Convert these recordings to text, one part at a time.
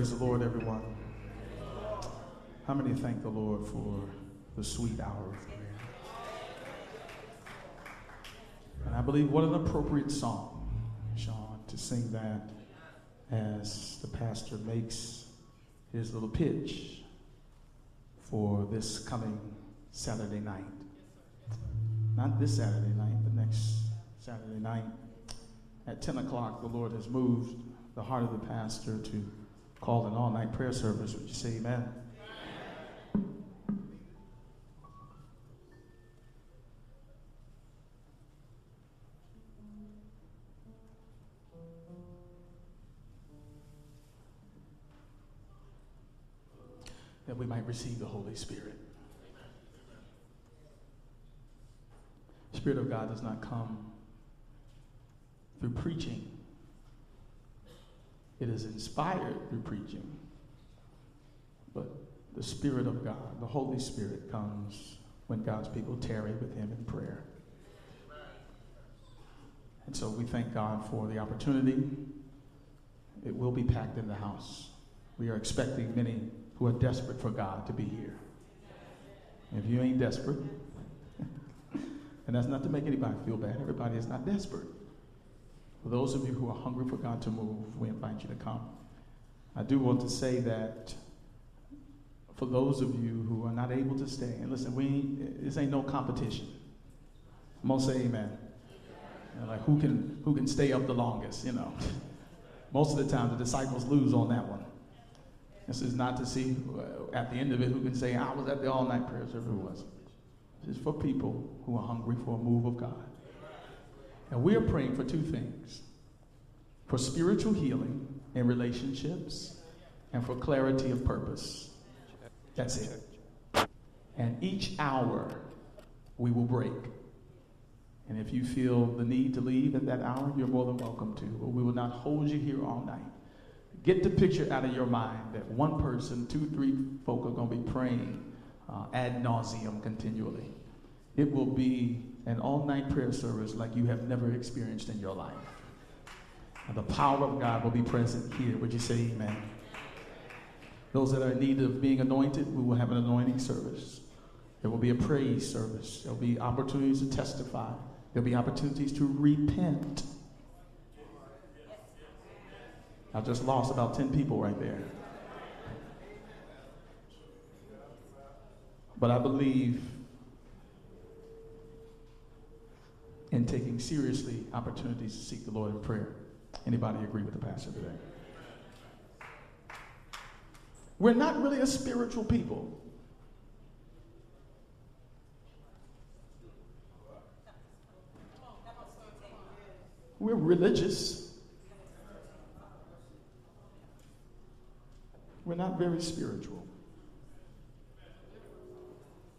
Praise the Lord, everyone. How many thank the Lord for the sweet hour of prayer? And I believe what an appropriate song, Sean, to sing that as the pastor makes his little pitch for this coming Saturday night. Not this Saturday night, but next Saturday night. At 10 o'clock, the Lord has moved the heart of the pastor to call an all night prayer service. Would you say amen? That we might receive the Holy Spirit. Spirit of God does not come through preaching. It is inspired through preaching. But the Spirit of God, the Holy Spirit, comes when God's people tarry with Him in prayer. And so we thank God for the opportunity. It will be packed in the house. We are expecting many who are desperate for God to be here. If you ain't desperate, and that's not to make anybody feel bad, everybody is not desperate. For those of you who are hungry for God to move, we invite you to come. I do want to say that for those of you who are not able to stay, and listen, we this ain't no competition. I'm gonna say amen. You know, like who can who can stay up the longest, you know. Most of the time the disciples lose on that one. This is not to see uh, at the end of it who can say, I was at the all-night prayer service. Who was? This is for people who are hungry for a move of God. And we are praying for two things for spiritual healing in relationships and for clarity of purpose. That's it. And each hour we will break. And if you feel the need to leave at that hour, you're more than welcome to. But we will not hold you here all night. Get the picture out of your mind that one person, two, three folk are going to be praying uh, ad nauseum continually. It will be an all night prayer service like you have never experienced in your life. And the power of God will be present here. Would you say amen? Those that are in need of being anointed, we will have an anointing service. There will be a praise service. There will be opportunities to testify. There will be opportunities to repent. I just lost about 10 people right there. But I believe in taking seriously opportunities to seek the Lord in prayer. Anybody agree with the pastor today? We're not really a spiritual people. We're religious. We're not very spiritual.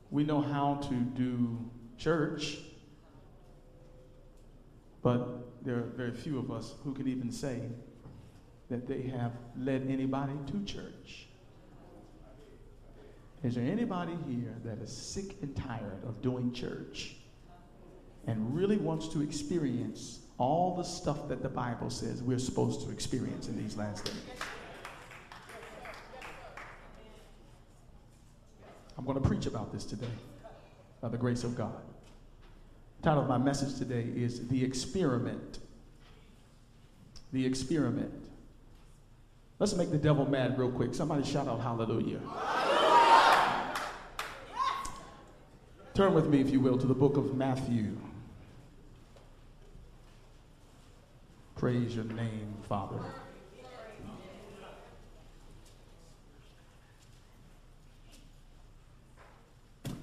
We know how to do church but there are very few of us who can even say that they have led anybody to church. Is there anybody here that is sick and tired of doing church and really wants to experience all the stuff that the Bible says we're supposed to experience in these last days? I'm going to preach about this today by the grace of God. Title of my message today is The Experiment. The Experiment. Let's make the devil mad real quick. Somebody shout out hallelujah. Turn with me, if you will, to the book of Matthew. Praise your name, Father.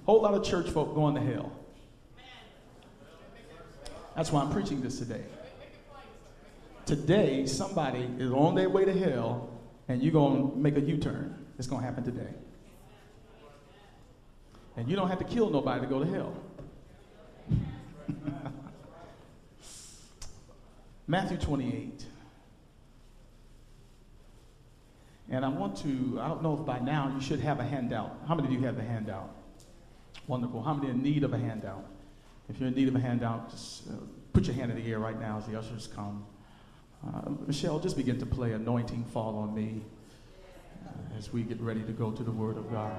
Whole lot of church folk going to hell. That's why I'm preaching this today. Today, somebody is on their way to hell, and you're going to make a U turn. It's going to happen today. And you don't have to kill nobody to go to hell. Matthew 28. And I want to, I don't know if by now you should have a handout. How many of you have the handout? Wonderful. How many in need of a handout? If you're in need of a handout, just uh, put your hand in the air right now as the ushers come. Uh, Michelle, just begin to play Anointing Fall on Me. as we get ready to go to the Word of God.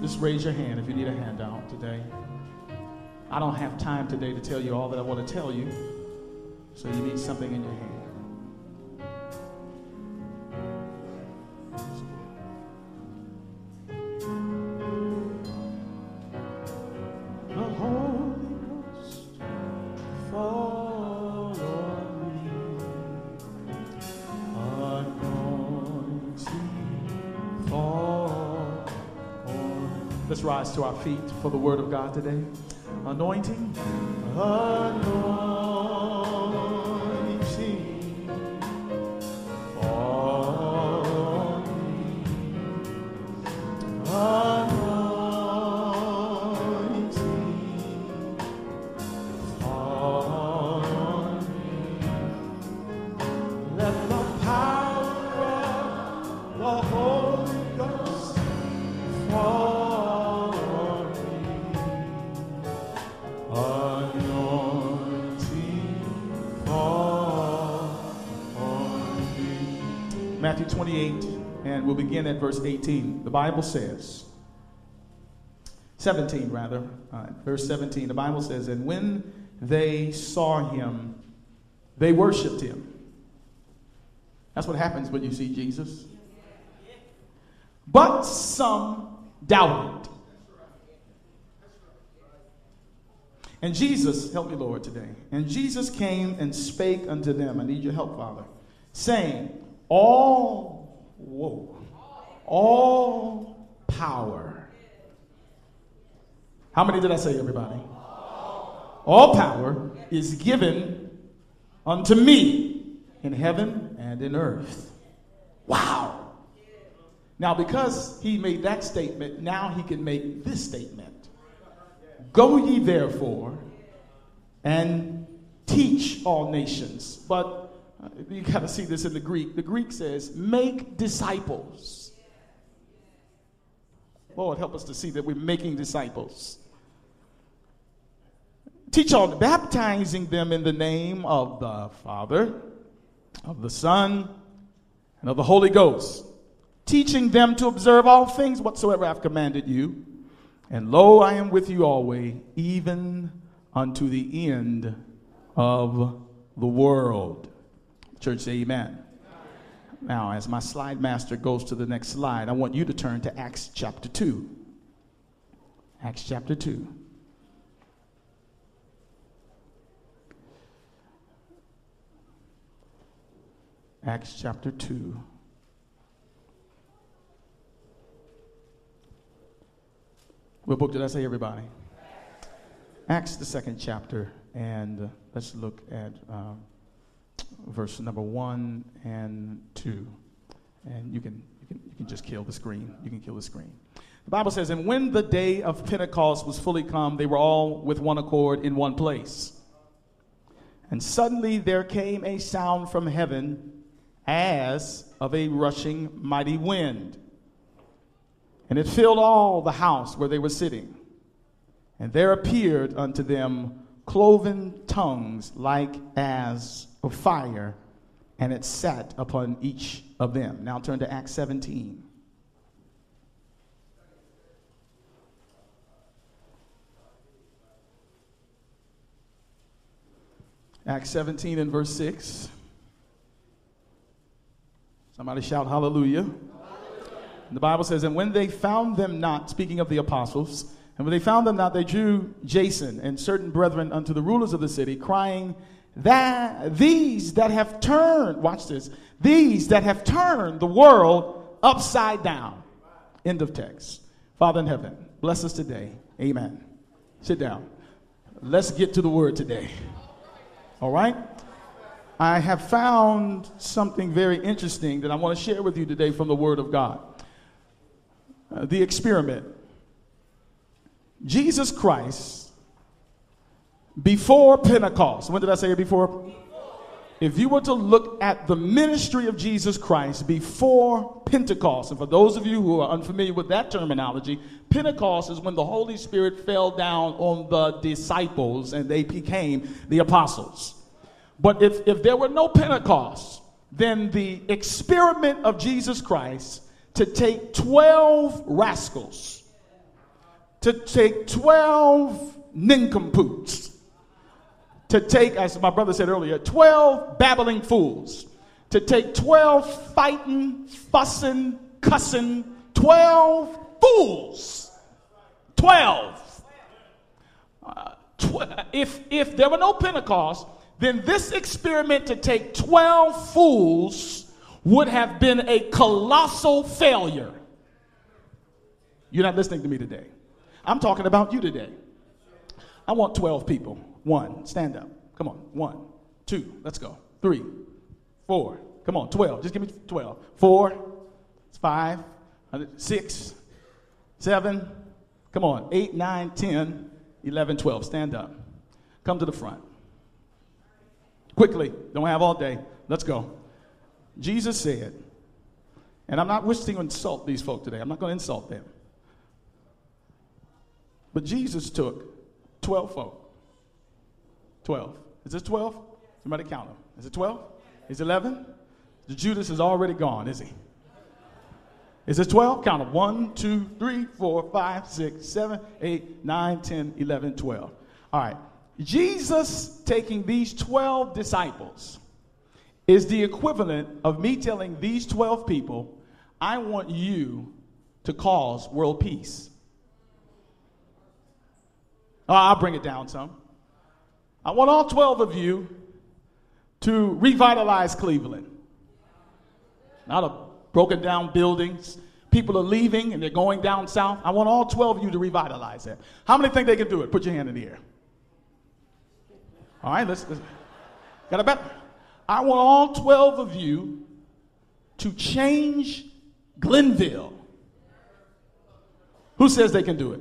Just raise your hand if you need a handout today. I don't have time today to tell you all that I want to tell you, so you need something in your hand. Rise to our feet for the word of God today. Anointing. Anointing. Begin at verse 18. The Bible says, 17 rather, uh, verse 17, the Bible says, And when they saw him, they worshiped him. That's what happens when you see Jesus. But some doubted. And Jesus, help me, Lord, today. And Jesus came and spake unto them. I need your help, Father, saying, all, whoa, all power. How many did I say, everybody? All power is given unto me in heaven and in earth. Wow. Now, because he made that statement, now he can make this statement Go ye therefore and teach all nations. But uh, you got to see this in the Greek. The Greek says, make disciples. Lord, help us to see that we're making disciples. Teach on baptizing them in the name of the Father, of the Son, and of the Holy Ghost, teaching them to observe all things whatsoever I've commanded you. And lo, I am with you always, even unto the end of the world. Church, say amen. Now, as my slide master goes to the next slide, I want you to turn to Acts chapter 2. Acts chapter 2. Acts chapter 2. What book did I say, everybody? Acts, the second chapter, and uh, let's look at. Um, verse number one and two. And you can, you can, you can just kill the screen. You can kill the screen. The Bible says, And when the day of Pentecost was fully come, they were all with one accord in one place. And suddenly there came a sound from heaven as of a rushing mighty wind. And it filled all the house where they were sitting. And there appeared unto them cloven tongues like as of fire, and it sat upon each of them. Now turn to Acts 17. Acts 17 and verse 6. Somebody shout hallelujah. hallelujah. The Bible says, And when they found them not, speaking of the apostles, and when they found them not, they drew Jason and certain brethren unto the rulers of the city, crying, That these that have turned, watch this, these that have turned the world upside down. End of text. Father in heaven, bless us today. Amen. Sit down. Let's get to the word today. All right? I have found something very interesting that I want to share with you today from the Word of God. Uh, the experiment. Jesus Christ before Pentecost. When did I say it before? If you were to look at the ministry of Jesus Christ before Pentecost, and for those of you who are unfamiliar with that terminology, Pentecost is when the Holy Spirit fell down on the disciples and they became the apostles. But if, if there were no Pentecost, then the experiment of Jesus Christ to take 12 rascals, to take 12 nincompoops, to take, as my brother said earlier, 12 babbling fools, to take 12 fighting, fussing, cussing, 12 fools. 12. Uh, tw- if, if there were no Pentecost, then this experiment to take 12 fools would have been a colossal failure. You're not listening to me today. I'm talking about you today. I want 12 people. One, stand up. Come on. One, two, let's go. Three, four. Come on, 12. Just give me 12. Four, five, six, seven. Come on, eight, nine, 10, 11, 12. Stand up. Come to the front. Quickly, don't have all day. Let's go. Jesus said, and I'm not wishing to insult these folk today, I'm not going to insult them. But Jesus took 12 folk. 12. Is this 12? Somebody count them. Is it 12? Is it 11? The Judas is already gone, is he? Is it 12? Count them. 1, 2, 3, 4, 5, 6, 7, 8, 9, 10, 11, 12. All right. Jesus taking these 12 disciples is the equivalent of me telling these 12 people, I want you to cause world peace. Oh, I'll bring it down some. I want all 12 of you to revitalize Cleveland. Not a broken down buildings. People are leaving and they're going down south. I want all 12 of you to revitalize that. How many think they can do it? Put your hand in the air. All right, let's, let's got a bet. I want all 12 of you to change Glenville. Who says they can do it?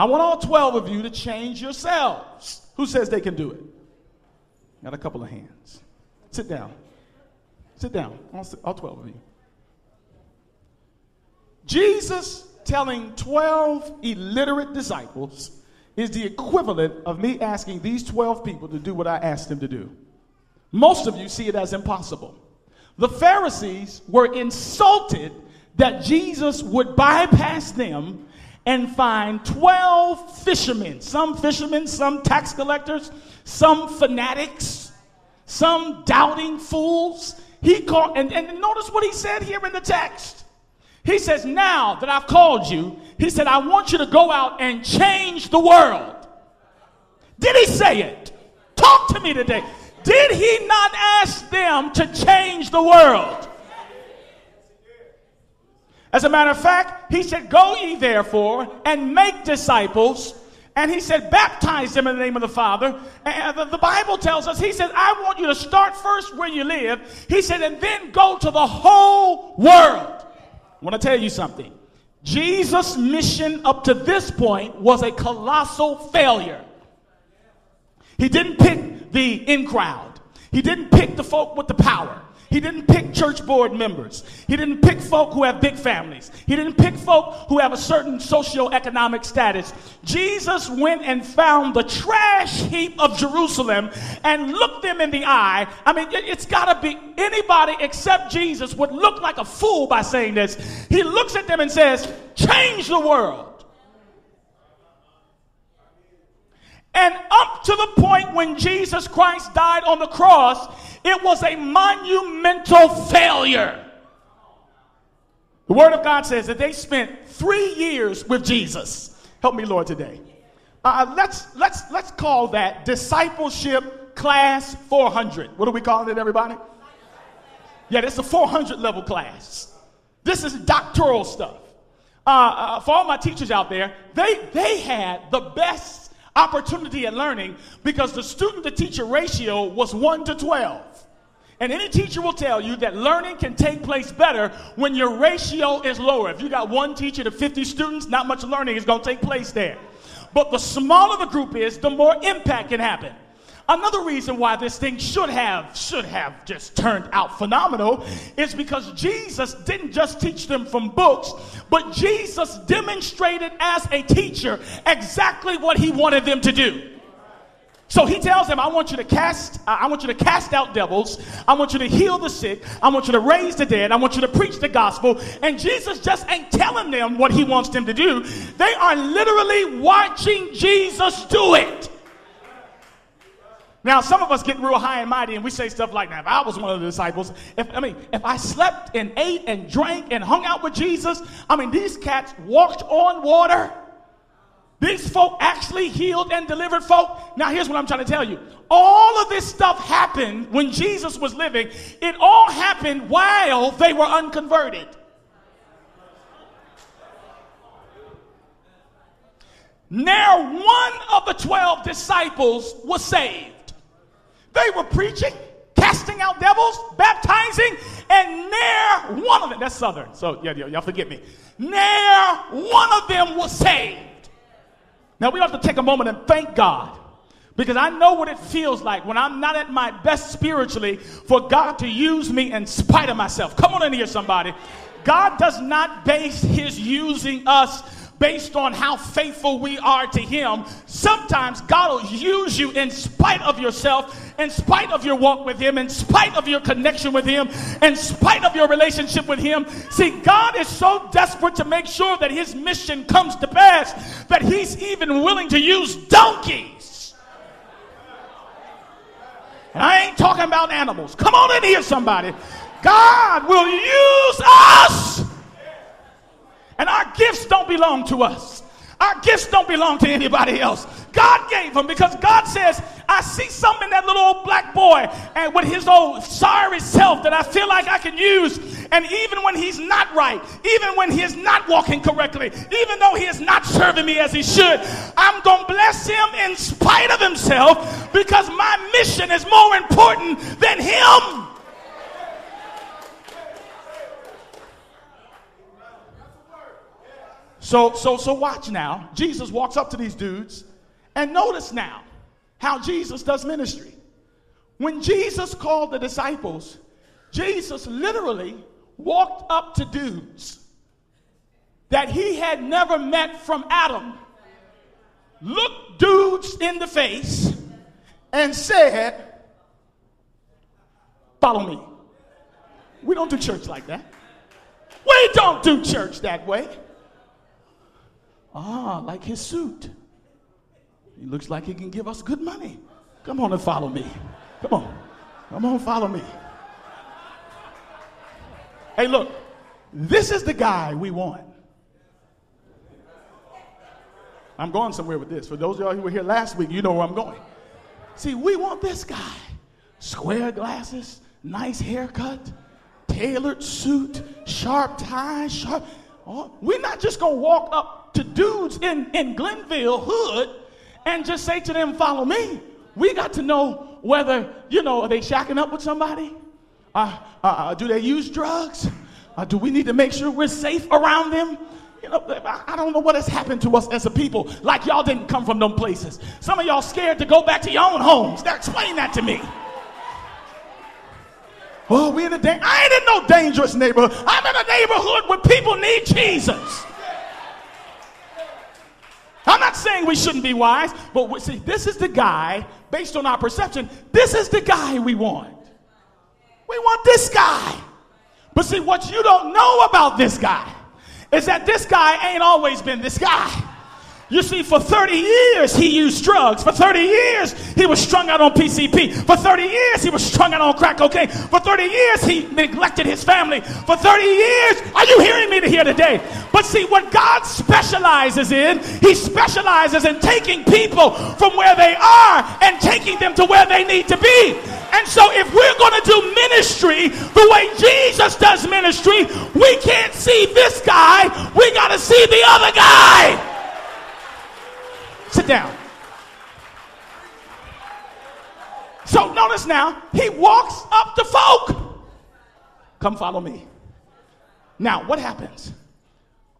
I want all 12 of you to change yourselves. Who says they can do it? Got a couple of hands. Sit down. Sit down. All 12 of you. Jesus telling 12 illiterate disciples is the equivalent of me asking these 12 people to do what I asked them to do. Most of you see it as impossible. The Pharisees were insulted that Jesus would bypass them and find 12 fishermen, some fishermen, some tax collectors, some fanatics, some doubting fools. He called, and, and notice what he said here in the text. He says, Now that I've called you, he said, I want you to go out and change the world. Did he say it? Talk to me today. Did he not ask them to change the world? As a matter of fact, he said, Go ye therefore and make disciples. And he said, Baptize them in the name of the Father. And the Bible tells us, He said, I want you to start first where you live. He said, and then go to the whole world. I want to tell you something. Jesus' mission up to this point was a colossal failure. He didn't pick the in crowd. He didn't pick the folk with the power. He didn't pick church board members. He didn't pick folk who have big families. He didn't pick folk who have a certain socioeconomic status. Jesus went and found the trash heap of Jerusalem and looked them in the eye. I mean, it's got to be anybody except Jesus would look like a fool by saying this. He looks at them and says, Change the world. And up to the point when Jesus Christ died on the cross, it was a monumental failure. The Word of God says that they spent three years with Jesus. Help me, Lord, today. Uh, let's, let's, let's call that discipleship class 400. What are we calling it, everybody? Yeah, it's a 400 level class. This is doctoral stuff. Uh, uh, for all my teachers out there, they, they had the best opportunity at learning because the student to teacher ratio was 1 to 12. And any teacher will tell you that learning can take place better when your ratio is lower. If you got one teacher to 50 students, not much learning is going to take place there. But the smaller the group is, the more impact can happen. Another reason why this thing should have should have just turned out phenomenal is because Jesus didn't just teach them from books, but Jesus demonstrated as a teacher exactly what he wanted them to do. So he tells them, I want you to cast, I want you to cast out devils. I want you to heal the sick. I want you to raise the dead. I want you to preach the gospel. And Jesus just ain't telling them what he wants them to do. They are literally watching Jesus do it. Now, some of us get real high and mighty and we say stuff like that. If I was one of the disciples, if I mean, if I slept and ate and drank and hung out with Jesus, I mean, these cats walked on water. These folk actually healed and delivered folk. Now, here's what I'm trying to tell you. All of this stuff happened when Jesus was living. It all happened while they were unconverted. Now, one of the 12 disciples was saved. They were preaching, casting out devils, baptizing, and near one of them, that's Southern, so yeah, y'all forget me. Near one of them was saved. Now we have to take a moment and thank God because I know what it feels like when I'm not at my best spiritually for God to use me in spite of myself. Come on in here, somebody. God does not base his using us based on how faithful we are to Him. Sometimes God will use you in spite of yourself, in spite of your walk with Him, in spite of your connection with Him, in spite of your relationship with Him. See, God is so desperate to make sure that His mission comes to pass that He's even willing to use donkeys. And I ain't talking about animals. Come on in here, somebody. God will use us and our gifts don't belong to us. Our gifts don't belong to anybody else. God gave them because God says, I see something in that little old black boy and with his old sorry self that I feel like I can use. And even when he's not right, even when he is not walking correctly, even though he is not serving me as he should, I'm going to bless him in spite of himself because my mission is more important than him. So, so, so watch now. Jesus walks up to these dudes, and notice now how Jesus does ministry. When Jesus called the disciples, Jesus literally walked up to dudes that he had never met from Adam, looked dudes in the face, and said, Follow me. We don't do church like that. We don't do church that way. Ah, like his suit. He looks like he can give us good money. Come on and follow me. Come on. Come on, follow me. Hey, look, this is the guy we want. I'm going somewhere with this. For those of y'all who were here last week, you know where I'm going. See, we want this guy. Square glasses, nice haircut, tailored suit, sharp tie, sharp. Oh, we're not just going to walk up to dudes in, in Glenville hood and just say to them, follow me. We got to know whether, you know, are they shacking up with somebody? Uh, uh, uh do they use drugs? Uh, do we need to make sure we're safe around them? You know, I don't know what has happened to us as a people. Like y'all didn't come from them places. Some of y'all scared to go back to your own homes. Now explain that to me. Oh, we in a da- I ain't in no dangerous neighborhood. I'm in a neighborhood where people need Jesus. I'm not saying we shouldn't be wise, but we, see, this is the guy, based on our perception, this is the guy we want. We want this guy. But see, what you don't know about this guy is that this guy ain't always been this guy. You see, for 30 years he used drugs. For 30 years he was strung out on PCP. For 30 years he was strung out on crack cocaine. For 30 years he neglected his family. For 30 years, are you hearing me here today? But see, what God specializes in, he specializes in taking people from where they are and taking them to where they need to be. And so, if we're going to do ministry the way Jesus does ministry, we can't see this guy, we got to see the other guy. Sit down. So notice now, he walks up to folk. Come follow me. Now, what happens?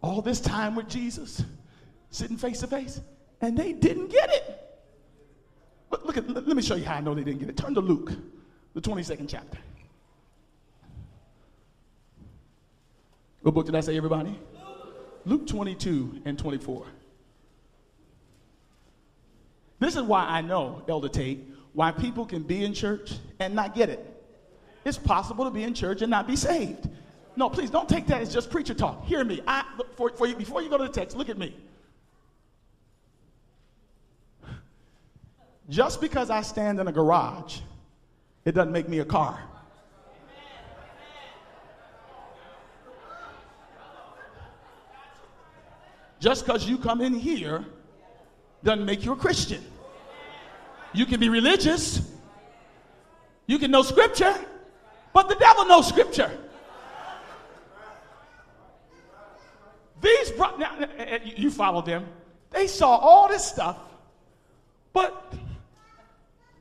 All this time with Jesus, sitting face to face, and they didn't get it. But look at, let me show you how I know they didn't get it. Turn to Luke, the 22nd chapter. What book did I say, everybody? Luke 22 and 24. This is why I know, Elder Tate, why people can be in church and not get it. It's possible to be in church and not be saved. No, please don't take that as just preacher talk. Hear me. I, for, for you, before you go to the text, look at me. Just because I stand in a garage, it doesn't make me a car. Just because you come in here doesn't make you a Christian. You can be religious, you can know scripture, but the devil knows scripture. These now, eh, eh, you follow them. They saw all this stuff, but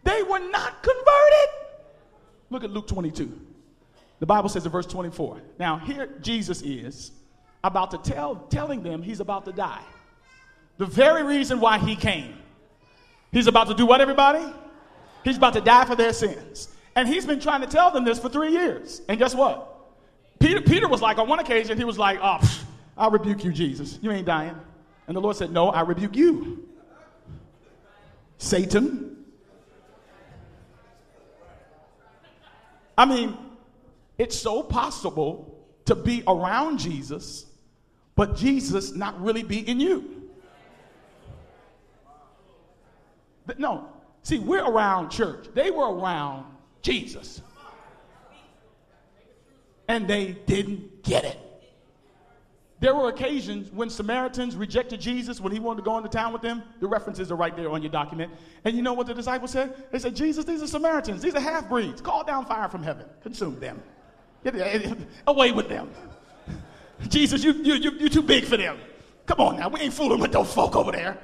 they were not converted. Look at Luke 22. The Bible says in verse 24. Now, here Jesus is about to tell telling them he's about to die. The very reason why he came. He's about to do what, everybody? He's about to die for their sins. And he's been trying to tell them this for three years. And guess what? Peter, Peter was like, on one occasion, he was like, oh, I rebuke you, Jesus. You ain't dying. And the Lord said, No, I rebuke you. Satan. I mean, it's so possible to be around Jesus, but Jesus not really be in you. No, see, we're around church. They were around Jesus. And they didn't get it. There were occasions when Samaritans rejected Jesus when he wanted to go into town with them. The references are right there on your document. And you know what the disciples said? They said, Jesus, these are Samaritans. These are half breeds. Call down fire from heaven. Consume them. Get away with them. Jesus, you, you, you, you're too big for them. Come on now. We ain't fooling with those folk over there.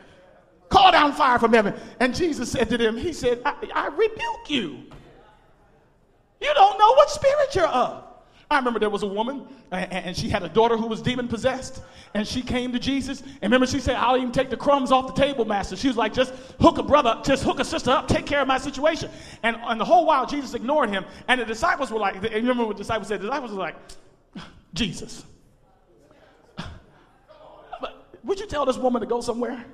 Call down fire from heaven. And Jesus said to them, He said, I, I rebuke you. You don't know what spirit you're of. I remember there was a woman and she had a daughter who was demon possessed and she came to Jesus and remember she said I'll even take the crumbs off the table master she was like just hook a brother just hook a sister up take care of my situation and, and the whole while Jesus ignored him and the disciples were like remember what the disciples said the disciples were like Jesus would you tell this woman to go somewhere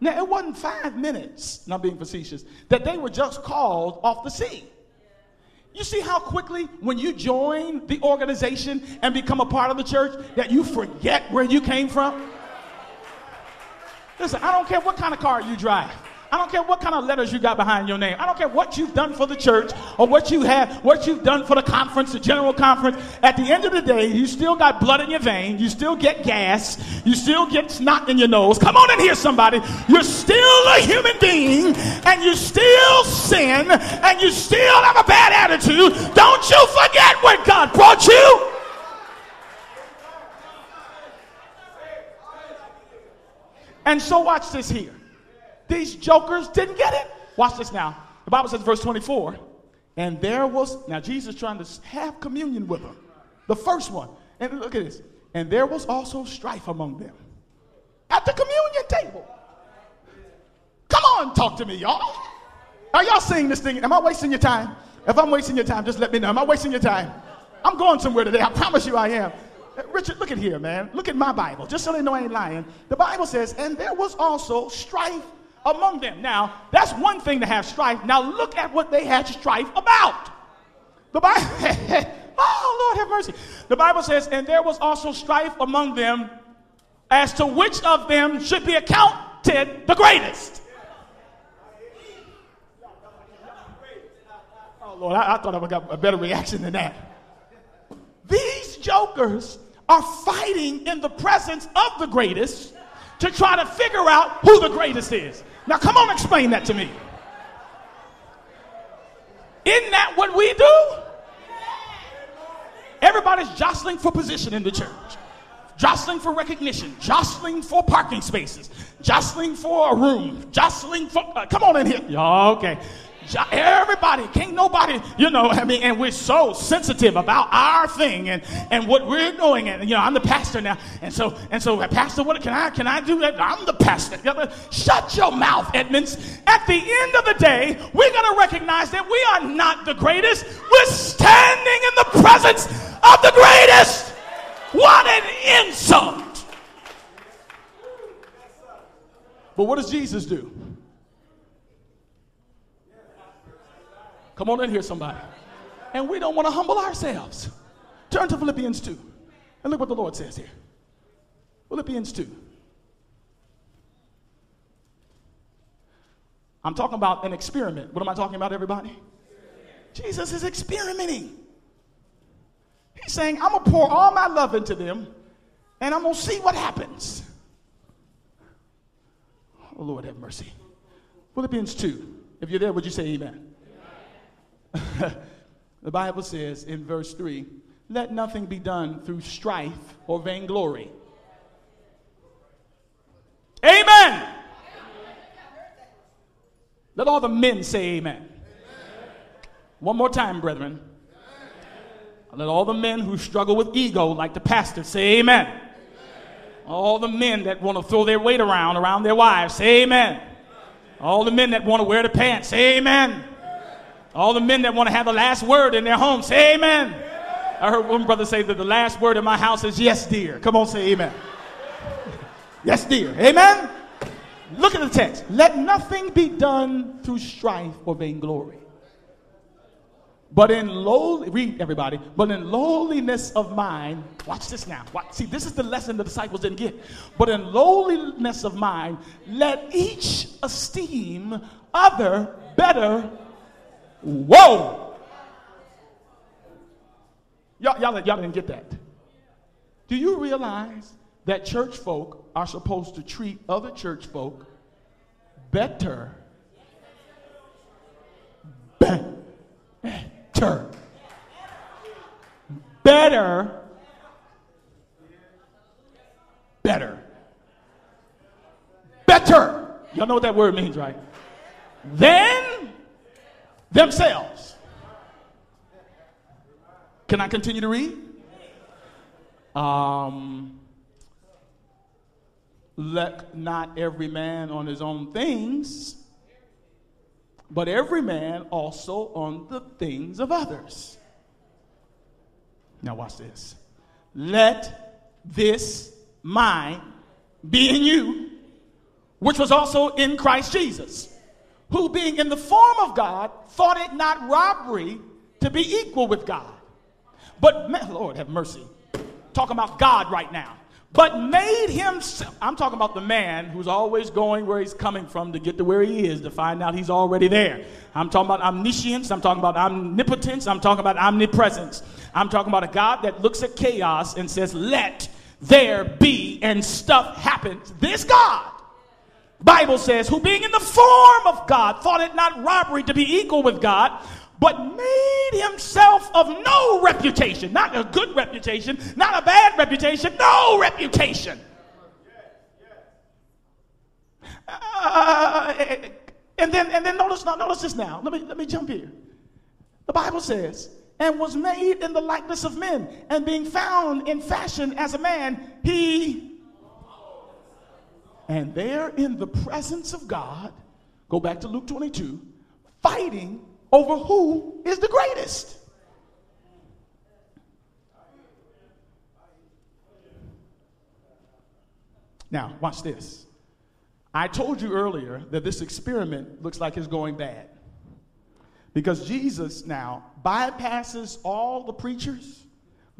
now it wasn't five minutes not being facetious that they were just called off the sea you see how quickly, when you join the organization and become a part of the church, that you forget where you came from? Listen, I don't care what kind of car you drive. I don't care what kind of letters you got behind your name. I don't care what you've done for the church or what you have, what you've done for the conference, the general conference. At the end of the day, you still got blood in your vein. You still get gas. You still get snot in your nose. Come on in here, somebody. You're still a human being and you still sin and you still have a bad attitude. Don't you forget where God brought you. And so watch this here. These jokers didn't get it. Watch this now. The Bible says, verse 24, and there was, now Jesus trying to have communion with them. The first one. And look at this. And there was also strife among them at the communion table. Come on, talk to me, y'all. Are y'all seeing this thing? Am I wasting your time? If I'm wasting your time, just let me know. Am I wasting your time? I'm going somewhere today. I promise you I am. Richard, look at here, man. Look at my Bible, just so they know I ain't lying. The Bible says, and there was also strife among them. Now, that's one thing to have strife. Now, look at what they had strife about. The Bible, oh, Lord have mercy. The Bible says, and there was also strife among them as to which of them should be accounted the greatest. Oh, Lord, I, I thought I would have got a better reaction than that. These jokers are fighting in the presence of the greatest to try to figure out who the greatest is. Now, come on, explain that to me. Isn't that what we do? Everybody's jostling for position in the church, jostling for recognition, jostling for parking spaces, jostling for a room, jostling for. Uh, come on in here. Y'all, okay. Everybody, can't nobody, you know, I mean, and we're so sensitive about our thing and, and what we're doing. And, you know, I'm the pastor now. And so, and so, uh, Pastor, what can I, can I do that? I'm the pastor. Shut your mouth, Edmonds. At the end of the day, we're going to recognize that we are not the greatest. We're standing in the presence of the greatest. What an insult. But what does Jesus do? Come on in here, somebody. And we don't want to humble ourselves. Turn to Philippians 2 and look what the Lord says here. Philippians 2. I'm talking about an experiment. What am I talking about, everybody? Jesus is experimenting. He's saying, I'm going to pour all my love into them and I'm going to see what happens. Oh, Lord, have mercy. Philippians 2. If you're there, would you say amen? Amen. the Bible says in verse 3 let nothing be done through strife or vainglory. Amen. Let all the men say amen. amen. One more time, brethren. Amen. Let all the men who struggle with ego, like the pastor, say amen. amen. All the men that want to throw their weight around around their wives, say amen. All the men that want to wear the pants, say amen. All the men that want to have the last word in their home, say amen. I heard one brother say that the last word in my house is yes, dear. Come on, say amen. yes, dear. Amen. Look at the text. Let nothing be done through strife or vainglory. But in low, read everybody, but in lowliness of mind, watch this now. Watch, see, this is the lesson the disciples didn't get. But in lowliness of mind, let each esteem other better. Whoa! Y'all, y'all, y'all didn't get that. Do you realize that church folk are supposed to treat other church folk better. Better. Better. Better. Better. Y'all know what that word means, right? Than themselves. Can I continue to read? Um, let not every man on his own things, but every man also on the things of others. Now, watch this. Let this mind be in you, which was also in Christ Jesus, who being in the form of God, thought it not robbery to be equal with God. But, Lord have mercy. Talking about God right now but made himself. I'm talking about the man who's always going where he's coming from to get to where he is to find out he's already there. I'm talking about omniscience. I'm talking about omnipotence. I'm talking about omnipresence. I'm talking about a God that looks at chaos and says, Let there be, and stuff happens. This God. Bible says, who being in the form of God, thought it not robbery to be equal with God, but made himself of no reputation. Not a good reputation, not a bad reputation, no reputation. Uh, and then, and then notice, notice this now. Let me, let me jump here. The Bible says, and was made in the likeness of men, and being found in fashion as a man, he. And they're in the presence of God, go back to Luke 22, fighting over who is the greatest. Now, watch this. I told you earlier that this experiment looks like it's going bad. Because Jesus now bypasses all the preachers,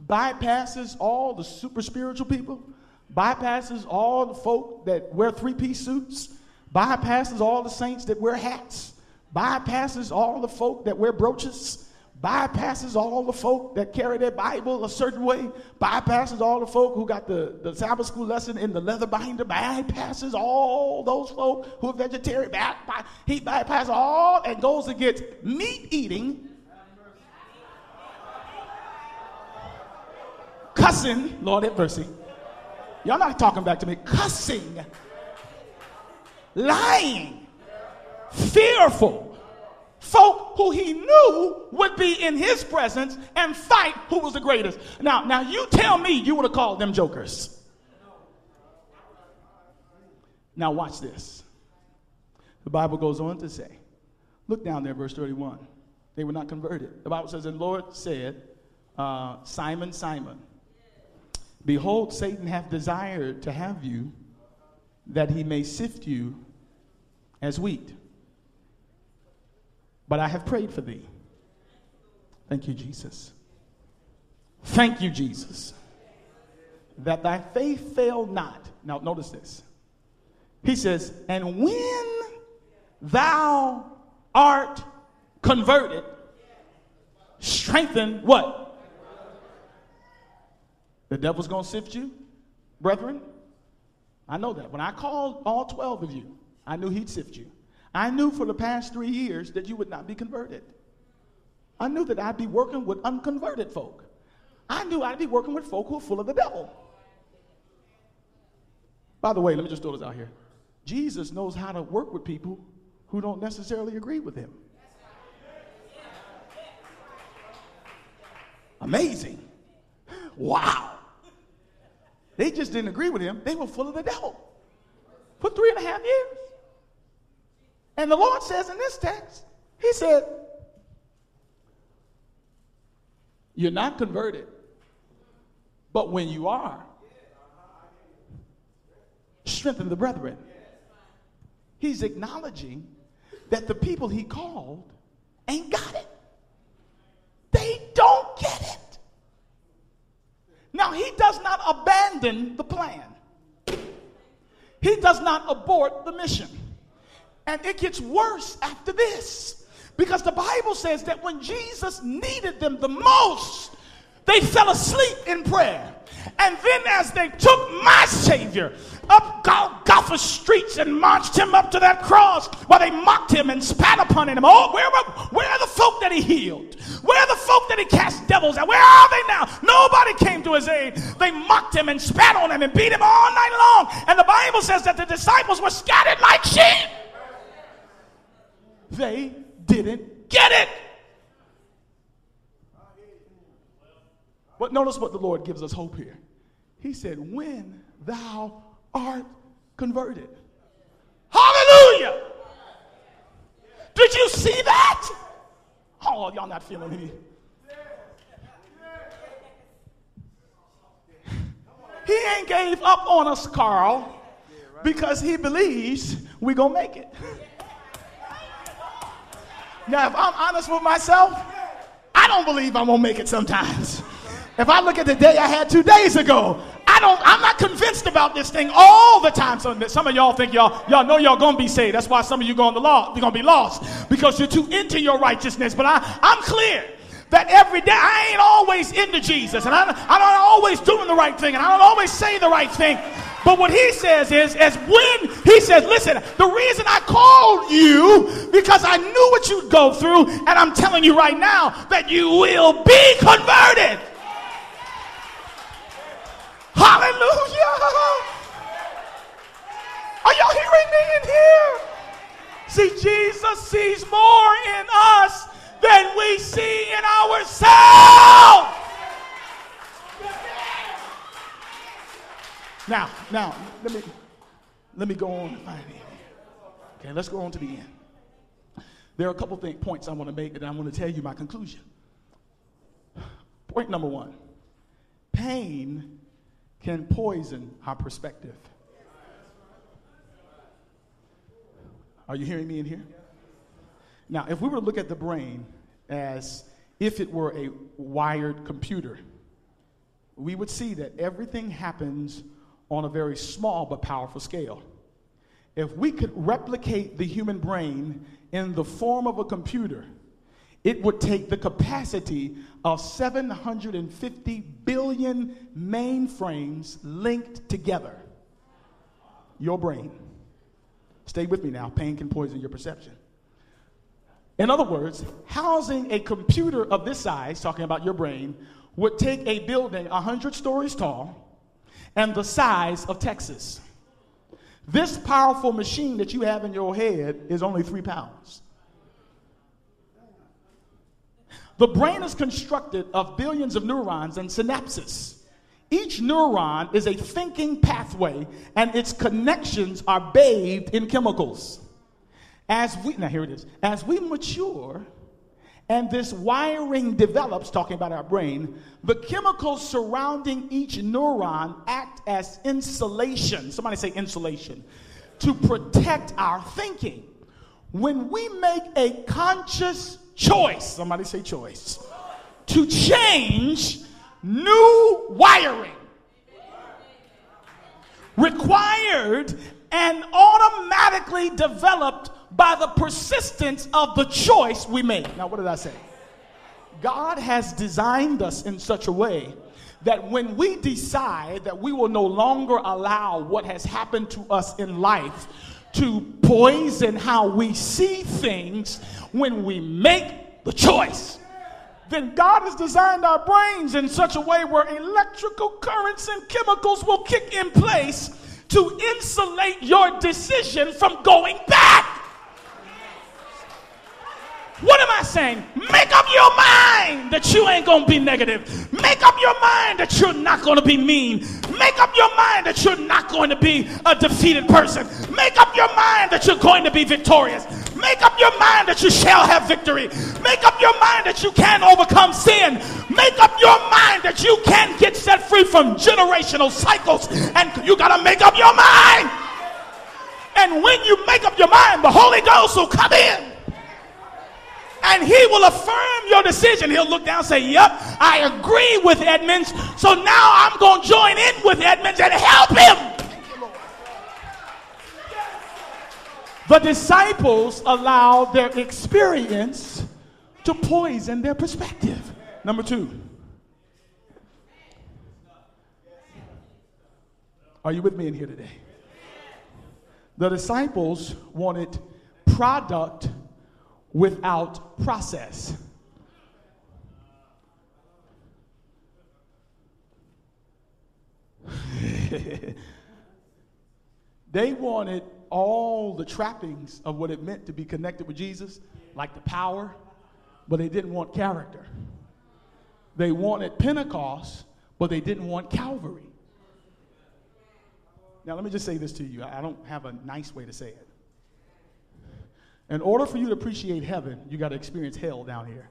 bypasses all the super spiritual people, bypasses all the folk that wear three piece suits, bypasses all the saints that wear hats, bypasses all the folk that wear brooches, bypasses all the folk that carry their Bible a certain way, bypasses all the folk who got the, the Sabbath school lesson in the leather binder, bypasses all those folk who are vegetarian. By, by, he bypasses all and goes against meat eating, cussing, Lord have mercy. Y'all not talking back to me. Cussing, lying fearful folk who he knew would be in his presence and fight who was the greatest. Now, now you tell me you would have called them jokers. Now watch this. The Bible goes on to say, look down there, verse 31. They were not converted. The Bible says, and Lord said, uh, Simon, Simon, behold, Satan hath desired to have you that he may sift you as wheat. But I have prayed for thee Thank you, Jesus. Thank you, Jesus. That thy faith fail not. Now, notice this. He says, And when thou art converted, strengthen what? The devil's going to sift you, brethren. I know that. When I called all 12 of you, I knew he'd sift you. I knew for the past three years that you would not be converted. I knew that I'd be working with unconverted folk. I knew I'd be working with folk who are full of the devil. By the way, let me just throw this out here. Jesus knows how to work with people who don't necessarily agree with him. Amazing. Wow. They just didn't agree with him. They were full of the devil for three and a half years. And the Lord says in this text, He said, You're not converted, but when you are, strengthen the brethren. He's acknowledging that the people he called ain't got it. They don't get it. Now, he does not abandon the plan, he does not abort the mission. And it gets worse after this. Because the Bible says that when Jesus needed them the most, they fell asleep in prayer. And then, as they took my Savior up Golgotha streets and marched him up to that cross, while they mocked him and spat upon him, oh, where, where are the folk that he healed? Where are the folk that he cast devils out? Where are they now? Nobody came to his aid. They mocked him and spat on him and beat him all night long. And the Bible says that the disciples were scattered like sheep. They didn't get it. But notice what the Lord gives us hope here. He said, When thou art converted. Hallelujah. Did you see that? Oh, y'all not feeling me. He ain't gave up on us, Carl, because he believes we gonna make it. Now, if I'm honest with myself, I don't believe I'm gonna make it sometimes. If I look at the day I had two days ago, I don't, I'm not convinced about this thing all the time. So some of y'all think y'all, y'all know y'all gonna be saved. That's why some of you going to law, you're gonna be lost because you're too into your righteousness. But I, I'm clear that every day I ain't always into Jesus and I, I'm not always doing the right thing and I don't always say the right thing. But what he says is, as when he says, listen, the reason I called you because I knew what you'd go through, and I'm telling you right now that you will be converted. Hallelujah. Are y'all hearing me in here? See, Jesus sees more in us than we see in ourselves. Now, now, let me let me go on and find it. Okay, let's go on to the end. There are a couple of points I want to make, and I want to tell you my conclusion. Point number one: pain can poison our perspective. Are you hearing me in here? Now, if we were to look at the brain as if it were a wired computer, we would see that everything happens on a very small but powerful scale. If we could replicate the human brain in the form of a computer, it would take the capacity of 750 billion mainframes linked together. Your brain. Stay with me now. Pain can poison your perception. In other words, housing a computer of this size, talking about your brain, would take a building 100 stories tall and the size of Texas. This powerful machine that you have in your head is only three pounds. The brain is constructed of billions of neurons and synapses. Each neuron is a thinking pathway, and its connections are bathed in chemicals. As we, now here it is, as we mature, and this wiring develops, talking about our brain, the chemicals surrounding each neuron act as insulation. Somebody say insulation. To protect our thinking. When we make a conscious choice, somebody say choice. to change new wiring required and automatically developed by the persistence of the choice we make. Now, what did I say? God has designed us in such a way that when we decide that we will no longer allow what has happened to us in life to poison how we see things, when we make the choice, then God has designed our brains in such a way where electrical currents and chemicals will kick in place to insulate your decision from going back. What am I saying? Make up your mind that you ain't gonna be negative. Make up your mind that you're not gonna be mean. Make up your mind that you're not going to be a defeated person. Make up your mind that you're going to be victorious. Make up your mind that you shall have victory. Make up your mind that you can overcome sin. Make up your mind that you can get set free from generational cycles. And you got to make up your mind. And when you make up your mind, the Holy Ghost will come in and he will affirm your decision. He'll look down and say, Yep, I agree with Edmonds. So now I'm going to join in with Edmonds and help him. The disciples allow their experience to poison their perspective. Number two. Are you with me in here today? The disciples wanted product without process. they wanted all the trappings of what it meant to be connected with Jesus, like the power, but they didn't want character. They wanted Pentecost, but they didn't want Calvary. Now, let me just say this to you. I don't have a nice way to say it. In order for you to appreciate heaven, you got to experience hell down here.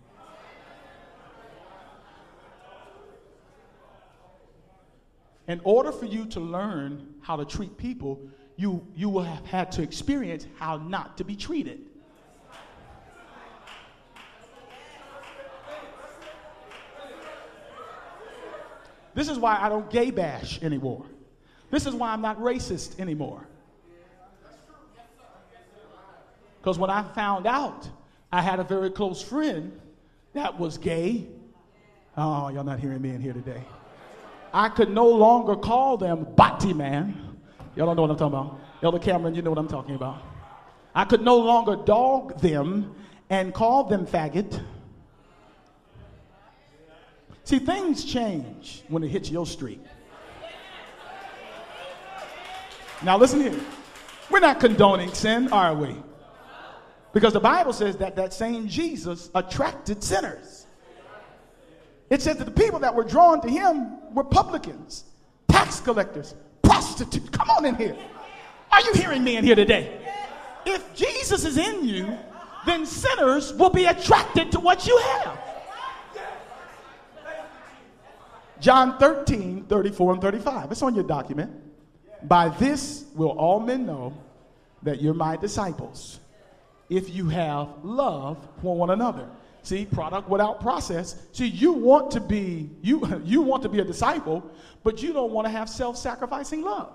In order for you to learn how to treat people, you, you will have had to experience how not to be treated. This is why I don't gay bash anymore. This is why I'm not racist anymore. Because when I found out I had a very close friend that was gay, oh, y'all not hearing me in here today. I could no longer call them bati man. Y'all don't know what I'm talking about. Elder Cameron, you know what I'm talking about. I could no longer dog them and call them faggot. See, things change when it hits your street. Now, listen here. We're not condoning sin, are we? Because the Bible says that that same Jesus attracted sinners. It says that the people that were drawn to him were publicans, tax collectors, prostitutes. Come on in here. Are you hearing me in here today? If Jesus is in you, then sinners will be attracted to what you have. John 13, 34 and 35. It's on your document. By this will all men know that you're my disciples if you have love for one another. See, product without process. See, you want to be you you want to be a disciple, but you don't want to have self-sacrificing love.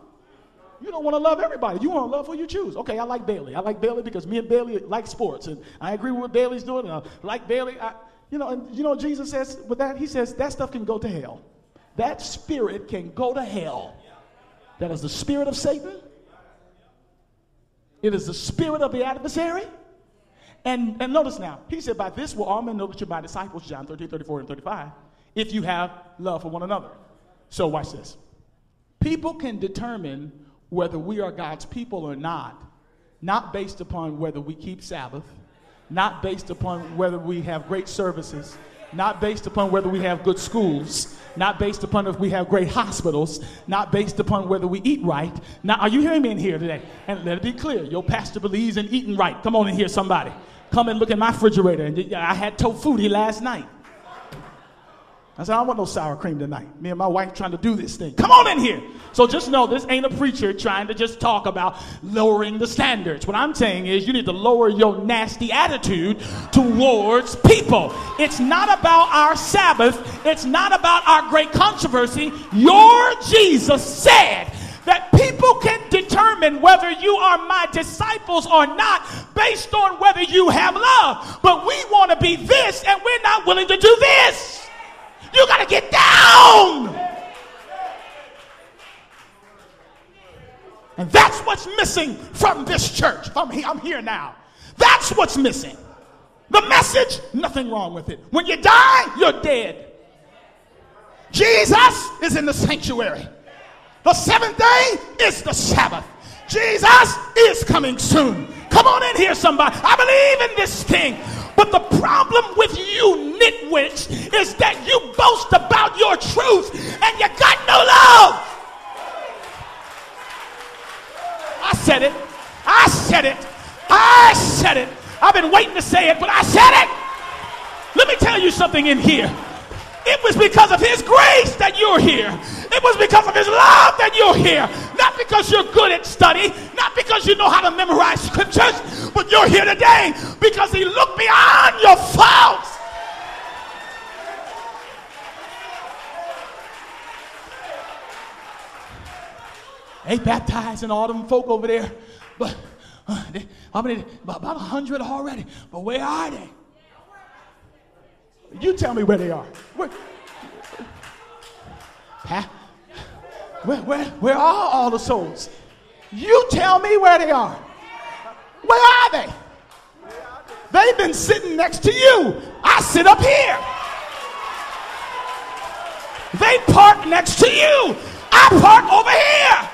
You don't want to love everybody. You want to love who you choose. Okay, I like Bailey. I like Bailey because me and Bailey like sports, and I agree with what Bailey's doing. And I like Bailey. I, you know, and you know, Jesus says with that, he says that stuff can go to hell. That spirit can go to hell. That is the spirit of Satan. It is the spirit of the adversary. And, and notice now, he said, By this will all men know that you're my disciples, John 13, 34, and 35, if you have love for one another. So watch this. People can determine whether we are God's people or not, not based upon whether we keep Sabbath, not based upon whether we have great services, not based upon whether we have good schools, not based upon if we have great hospitals, not based upon whether we eat right. Now, are you hearing me in here today? And let it be clear your pastor believes in eating right. Come on in here, somebody. Come and look at my refrigerator. And I had tofutti last night. I said, I don't want no sour cream tonight. Me and my wife trying to do this thing. Come on in here. So just know this ain't a preacher trying to just talk about lowering the standards. What I'm saying is you need to lower your nasty attitude towards people. It's not about our Sabbath, it's not about our great controversy. Your Jesus said that people can determine whether you are my disciples or not based on whether you have love. But we want to be this and we're not willing to do this. You got to get down. And that's what's missing from this church. I'm, I'm here now. That's what's missing. The message, nothing wrong with it. When you die, you're dead. Jesus is in the sanctuary. The seventh day is the Sabbath. Jesus is coming soon. Come on in here, somebody. I believe in this thing. But the problem with you nitwits is that you boast about your truth and you got no love. I said it. I said it. I said it. I've been waiting to say it, but I said it. Let me tell you something in here. It was because of His grace that you're here. It was because of His love that you're here. Not because you're good at study, not because you know how to memorize scriptures, but you're here today because He looked beyond your faults. They baptizing all them folk over there, but uh, they, how many? About a hundred already. But where are they? You tell me where they are. Where, where, where, where are all the souls? You tell me where they are. Where are they? They've been sitting next to you. I sit up here. They park next to you. I park over here.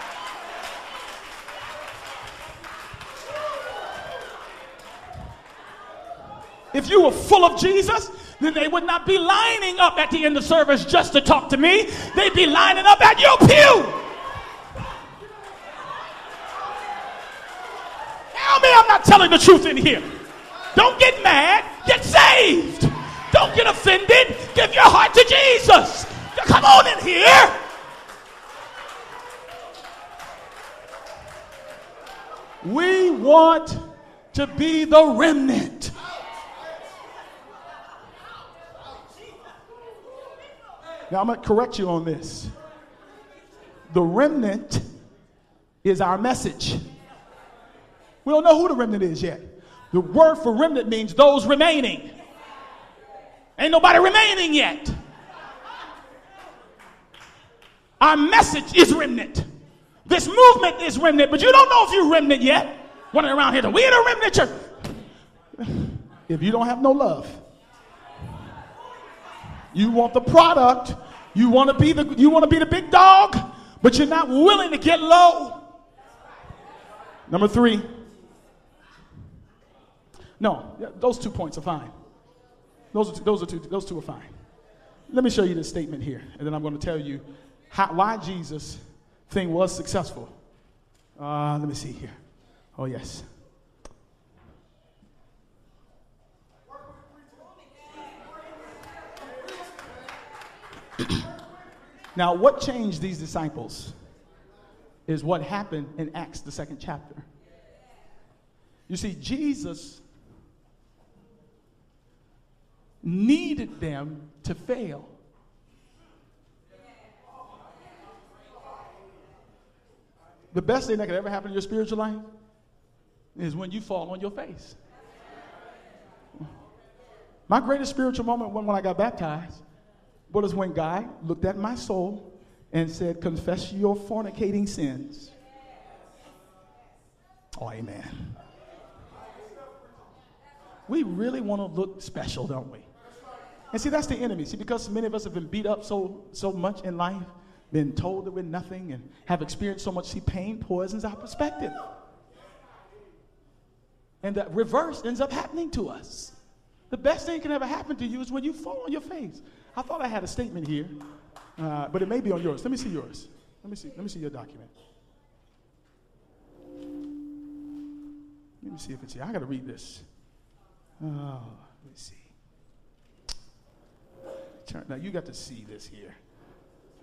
If you were full of Jesus, then they would not be lining up at the end of service just to talk to me. They'd be lining up at your pew. Tell me I'm not telling the truth in here. Don't get mad, get saved. Don't get offended, give your heart to Jesus. Come on in here. We want to be the remnant. Now, I'm going to correct you on this. The remnant is our message. We don't know who the remnant is yet. The word for remnant means those remaining. Ain't nobody remaining yet. Our message is remnant. This movement is remnant, but you don't know if you're remnant yet. Running around here, we in a remnant church. If you don't have no love, you want the product. You want to be the you want to be the big dog, but you're not willing to get low. Number 3. No, those two points are fine. Those are two, those are two those two are fine. Let me show you this statement here, and then I'm going to tell you how, why Jesus thing was successful. Uh, let me see here. Oh yes. now, what changed these disciples is what happened in Acts, the second chapter. You see, Jesus needed them to fail. The best thing that could ever happen in your spiritual life is when you fall on your face. My greatest spiritual moment when, when I got baptized what is when God looked at my soul and said, Confess your fornicating sins? Oh, amen. We really want to look special, don't we? And see, that's the enemy. See, because many of us have been beat up so, so much in life, been told that we're nothing, and have experienced so much, see, pain poisons our perspective. And the reverse ends up happening to us. The best thing can ever happen to you is when you fall on your face. I thought I had a statement here, uh, but it may be on yours. Let me see yours. Let me see. Let me see your document. Let me see if it's here. I got to read this. Oh, let me see. turn. Now you got to see this here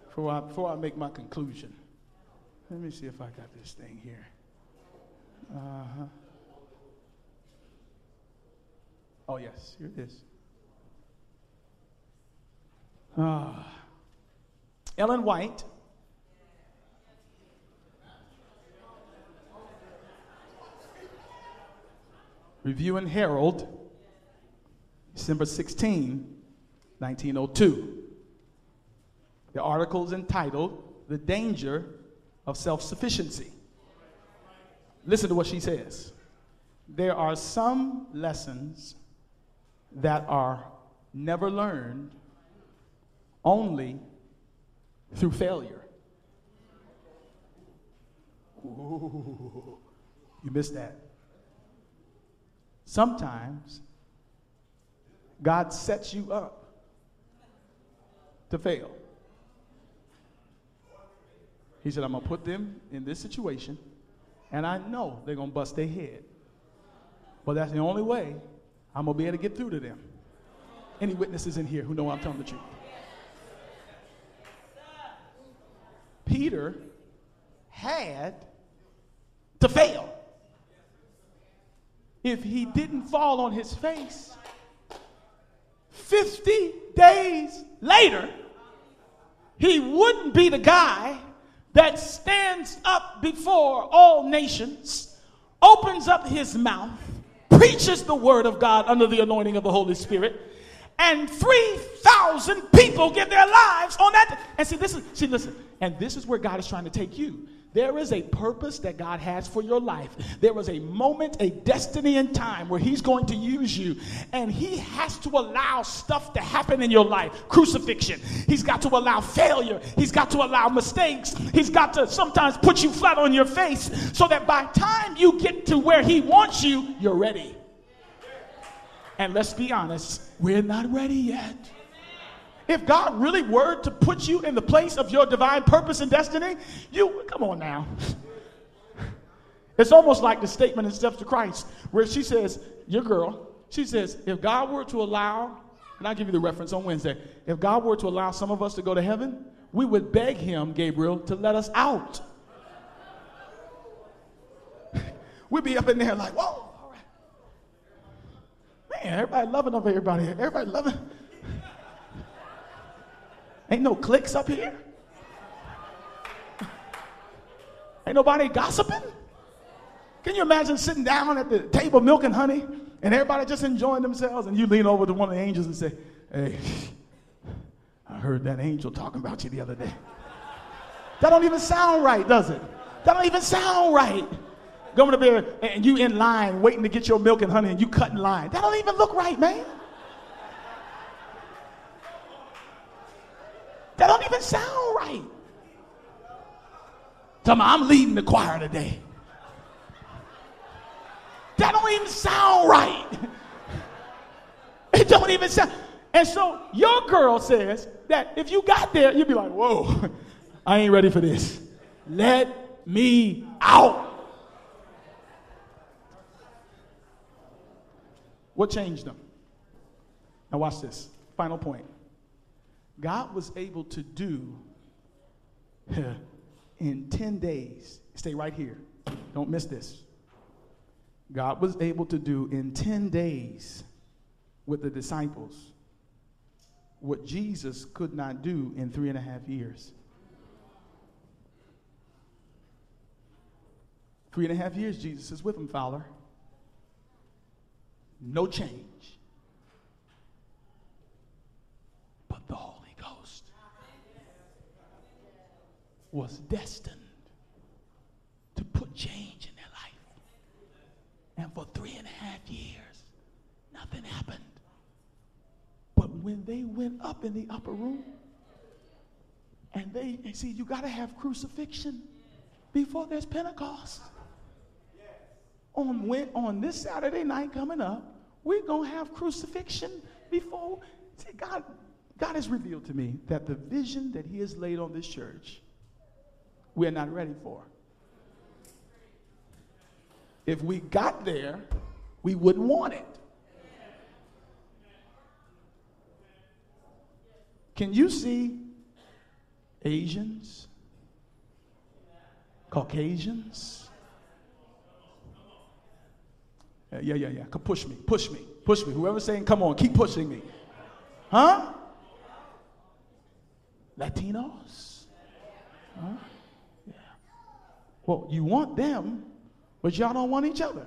before I, before I make my conclusion. Let me see if I got this thing here. Uh huh. Oh, yes, here it is. Ah. Ellen White. Review and Herald, December 16, 1902. The article is entitled The Danger of Self Sufficiency. Listen to what she says. There are some lessons that are never learned only through failure. Ooh, you missed that. Sometimes God sets you up to fail. He said, I'm going to put them in this situation, and I know they're going to bust their head. But that's the only way I'm going to be able to get through to them. Any witnesses in here who know I'm telling the truth? Peter had to fail. If he didn't fall on his face, 50 days later, he wouldn't be the guy that stands up before all nations, opens up his mouth, preaches the word of God under the anointing of the Holy Spirit, and 3,000 people give their lives on that. And see, this is, see, listen, and this is where God is trying to take you. There is a purpose that God has for your life. There is a moment, a destiny and time where He's going to use you. And He has to allow stuff to happen in your life crucifixion. He's got to allow failure. He's got to allow mistakes. He's got to sometimes put you flat on your face so that by time you get to where He wants you, you're ready. And let's be honest, we're not ready yet. If God really were to put you in the place of your divine purpose and destiny, you come on now. It's almost like the statement in Steps to Christ, where she says, Your girl, she says, if God were to allow, and I'll give you the reference on Wednesday, if God were to allow some of us to go to heaven, we would beg him, Gabriel, to let us out. We'd be up in there like, whoa. Man, everybody loving over everybody. Everybody loving. Ain't no clicks up here. Ain't nobody gossiping. Can you imagine sitting down at the table milking honey and everybody just enjoying themselves and you lean over to one of the angels and say, Hey, I heard that angel talking about you the other day. That don't even sound right, does it? That don't even sound right. Going to be and you in line waiting to get your milk and honey and you cut in line. That don't even look right, man. That don't even sound right. Tell me, I'm leading the choir today. That don't even sound right. It don't even sound. And so your girl says that if you got there, you'd be like, whoa, I ain't ready for this. Let me out. What changed them? Now, watch this. Final point. God was able to do in 10 days. Stay right here. Don't miss this. God was able to do in 10 days with the disciples what Jesus could not do in three and a half years. Three and a half years, Jesus is with them, Fowler. No change. But the Holy Ghost was destined to put change in their life. And for three and a half years, nothing happened. But when they went up in the upper room, and they and see, you got to have crucifixion before there's Pentecost. On when on this Saturday night coming up, we're gonna have crucifixion before. See, God, God has revealed to me that the vision that He has laid on this church we're not ready for. If we got there, we wouldn't want it. Can you see Asians, Caucasians? Yeah, yeah, yeah, push me, push me, push me. Whoever's saying, come on, keep pushing me. Huh? Latinos? Huh? Yeah. Well, you want them, but y'all don't want each other.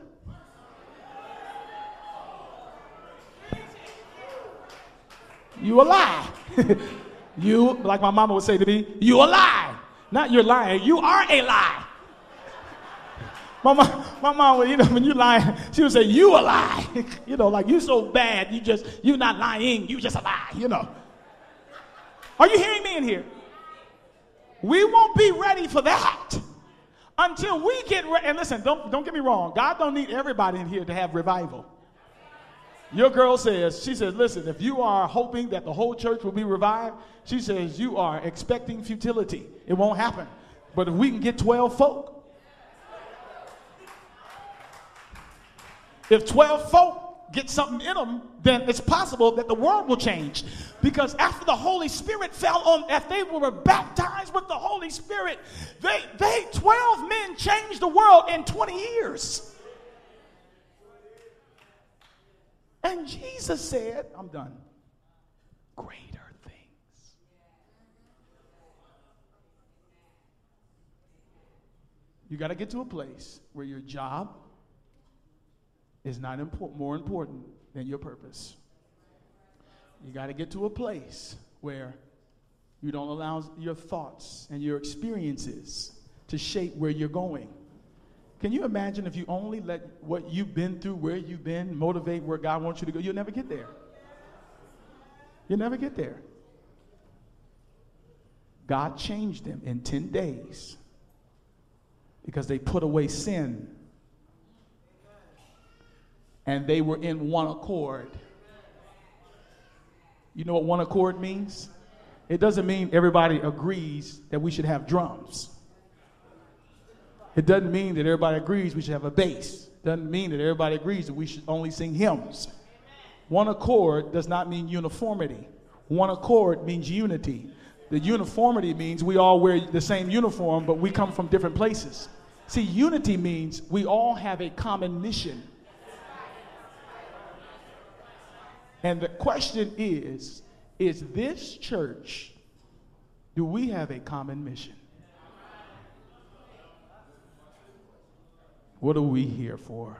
You a lie. you, like my mama would say to me, you a lie. Not you're lying, you are a lie. My mom, my mom, you know, when you lie, she would say, you a lie. you know, like you so bad, you just, you're not lying, you just a lie, you know. Are you hearing me in here? We won't be ready for that until we get ready. And listen, don't, don't get me wrong. God don't need everybody in here to have revival. Your girl says, she says, listen, if you are hoping that the whole church will be revived, she says, you are expecting futility. It won't happen. But if we can get 12 folk, if 12 folk get something in them, then it's possible that the world will change. Because after the Holy Spirit fell on, after they were baptized with the Holy Spirit, they, they 12 men changed the world in 20 years. And Jesus said, I'm done. Greater things. You got to get to a place where your job is not more important than your purpose. You got to get to a place where you don't allow your thoughts and your experiences to shape where you're going. Can you imagine if you only let what you've been through, where you've been, motivate where God wants you to go? You'll never get there. You'll never get there. God changed them in 10 days because they put away sin and they were in one accord. You know what one accord means? It doesn't mean everybody agrees that we should have drums. It doesn't mean that everybody agrees we should have a bass. It doesn't mean that everybody agrees that we should only sing hymns. One accord does not mean uniformity. One accord means unity. The uniformity means we all wear the same uniform, but we come from different places. See, unity means we all have a common mission. And the question is is this church, do we have a common mission? What are we here for?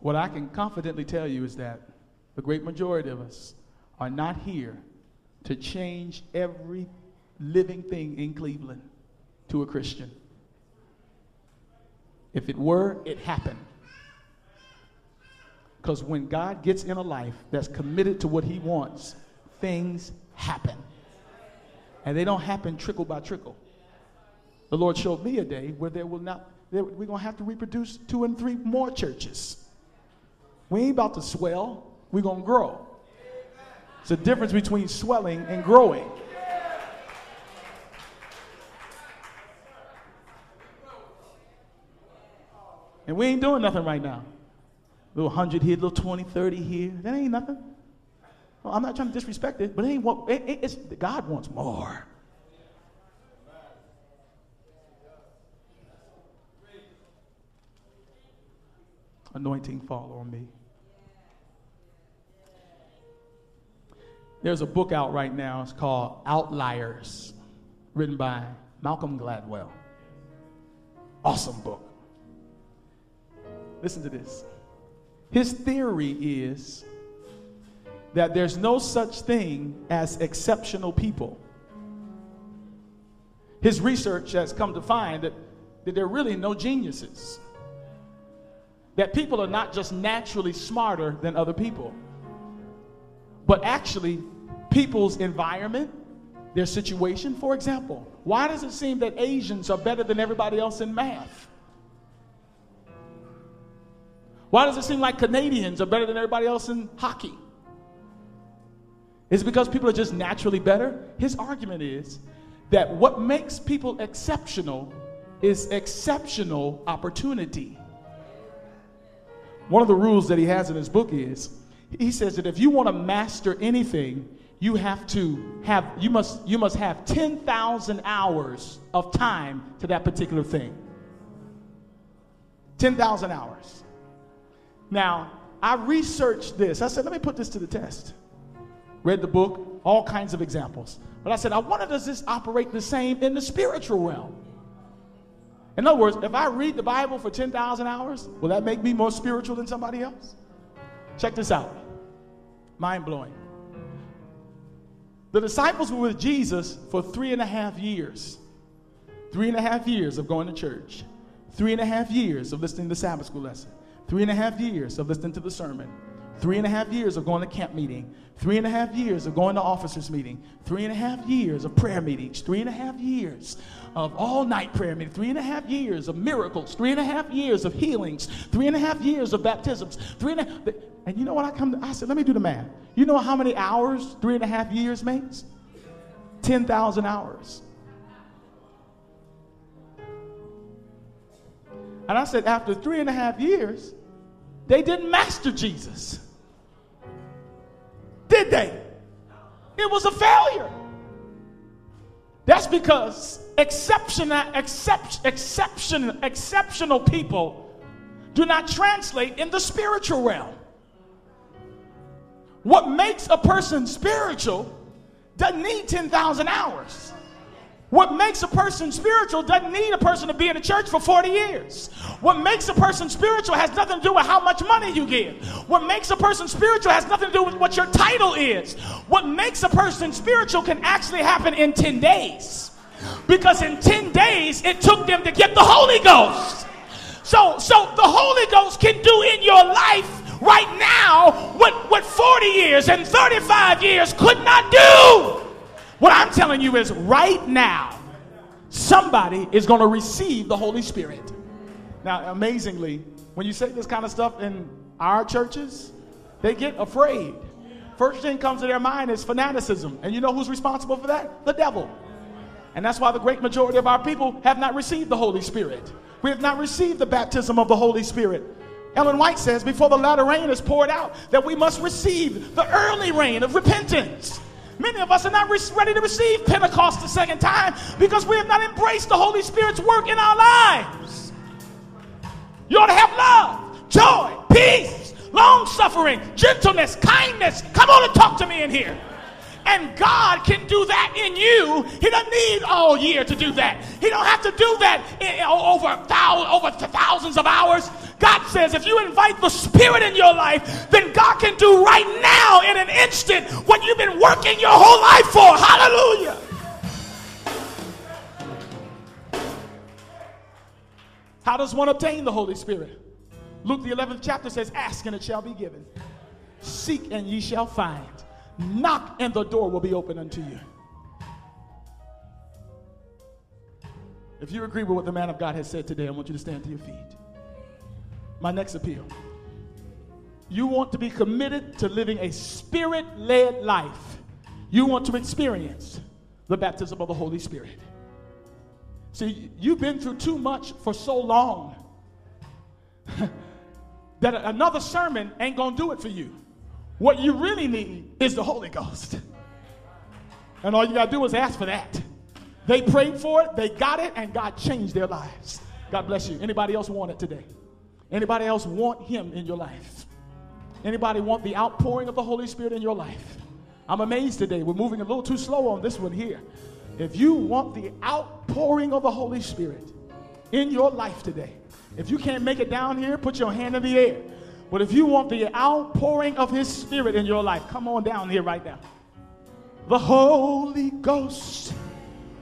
What I can confidently tell you is that the great majority of us are not here to change every living thing in Cleveland to a Christian. If it were, it happened. Because when God gets in a life that's committed to what he wants, things happen. And they don't happen trickle by trickle. The Lord showed me a day where there will not, there, we're going to have to reproduce two and three more churches. We ain't about to swell, we're going to grow. It's a difference between swelling and growing. And we ain't doing nothing right now. Little 100 here, little 20, 30 here. That ain't nothing. Well, I'm not trying to disrespect it, but it ain't what, it, it, it's, God wants more. anointing fall on me. There's a book out right now. It's called Outliers, written by Malcolm Gladwell. Awesome book. Listen to this. His theory is that there's no such thing as exceptional people. His research has come to find that, that there are really no geniuses that people are not just naturally smarter than other people, but actually people's environment, their situation. For example, why does it seem that Asians are better than everybody else in math? Why does it seem like Canadians are better than everybody else in hockey? Is it because people are just naturally better? His argument is that what makes people exceptional is exceptional opportunity. One of the rules that he has in his book is He says that if you want to master anything, you have to have you must you must have 10,000 hours of time to that particular thing. 10,000 hours. Now, I researched this. I said, let me put this to the test. Read the book, all kinds of examples. But I said, I wonder does this operate the same in the spiritual realm? In other words, if I read the Bible for 10,000 hours, will that make me more spiritual than somebody else? Check this out. Mind blowing. The disciples were with Jesus for three and a half years. Three and a half years of going to church. Three and a half years of listening to Sabbath school lesson. Three and a half years of listening to the sermon. Three and a half years of going to camp meeting. Three and a half years of going to officers meeting. Three and a half years of prayer meetings. Three and a half years of all night prayer meetings. Three and a half years of miracles. Three and a half years of healings. Three and a half years of baptisms. Three and a half. And you know what I come to? I said, let me do the math. You know how many hours three and a half years makes? 10,000 hours. And I said, after three and a half years, they didn't master Jesus. Did they? It was a failure. That's because exceptional, except, exception, exceptional people do not translate in the spiritual realm. What makes a person spiritual doesn't need 10,000 hours. What makes a person spiritual doesn't need a person to be in the church for 40 years. What makes a person spiritual has nothing to do with how much money you give. What makes a person spiritual has nothing to do with what your title is. What makes a person spiritual can actually happen in 10 days. Because in 10 days, it took them to get the Holy Ghost. So, so the Holy Ghost can do in your life right now what, what 40 years and 35 years could not do. What I'm telling you is right now, somebody is going to receive the Holy Spirit. Now, amazingly, when you say this kind of stuff in our churches, they get afraid. First thing comes to their mind is fanaticism. And you know who's responsible for that? The devil. And that's why the great majority of our people have not received the Holy Spirit. We have not received the baptism of the Holy Spirit. Ellen White says, before the latter rain is poured out, that we must receive the early rain of repentance. Many of us are not ready to receive Pentecost the second time because we have not embraced the Holy Spirit's work in our lives. You ought to have love, joy, peace, long suffering, gentleness, kindness. Come on and talk to me in here. And God can do that in you. He doesn't need all year to do that. He don't have to do that in, over, over thousands of hours. God says if you invite the Spirit in your life, then God can do right now in an instant what you've been working your whole life for. Hallelujah. How does one obtain the Holy Spirit? Luke, the 11th chapter says, Ask and it shall be given. Seek and ye shall find. Knock and the door will be open unto you. If you agree with what the man of God has said today, I want you to stand to your feet. My next appeal. You want to be committed to living a spirit led life. You want to experience the baptism of the Holy Spirit. See, you've been through too much for so long that another sermon ain't going to do it for you. What you really need is the Holy Ghost. And all you got to do is ask for that. They prayed for it, they got it, and God changed their lives. God bless you. Anybody else want it today? Anybody else want him in your life? Anybody want the outpouring of the Holy Spirit in your life? I'm amazed today. We're moving a little too slow on this one here. If you want the outpouring of the Holy Spirit in your life today, if you can't make it down here, put your hand in the air. But if you want the outpouring of His Spirit in your life, come on down here right now. The Holy Ghost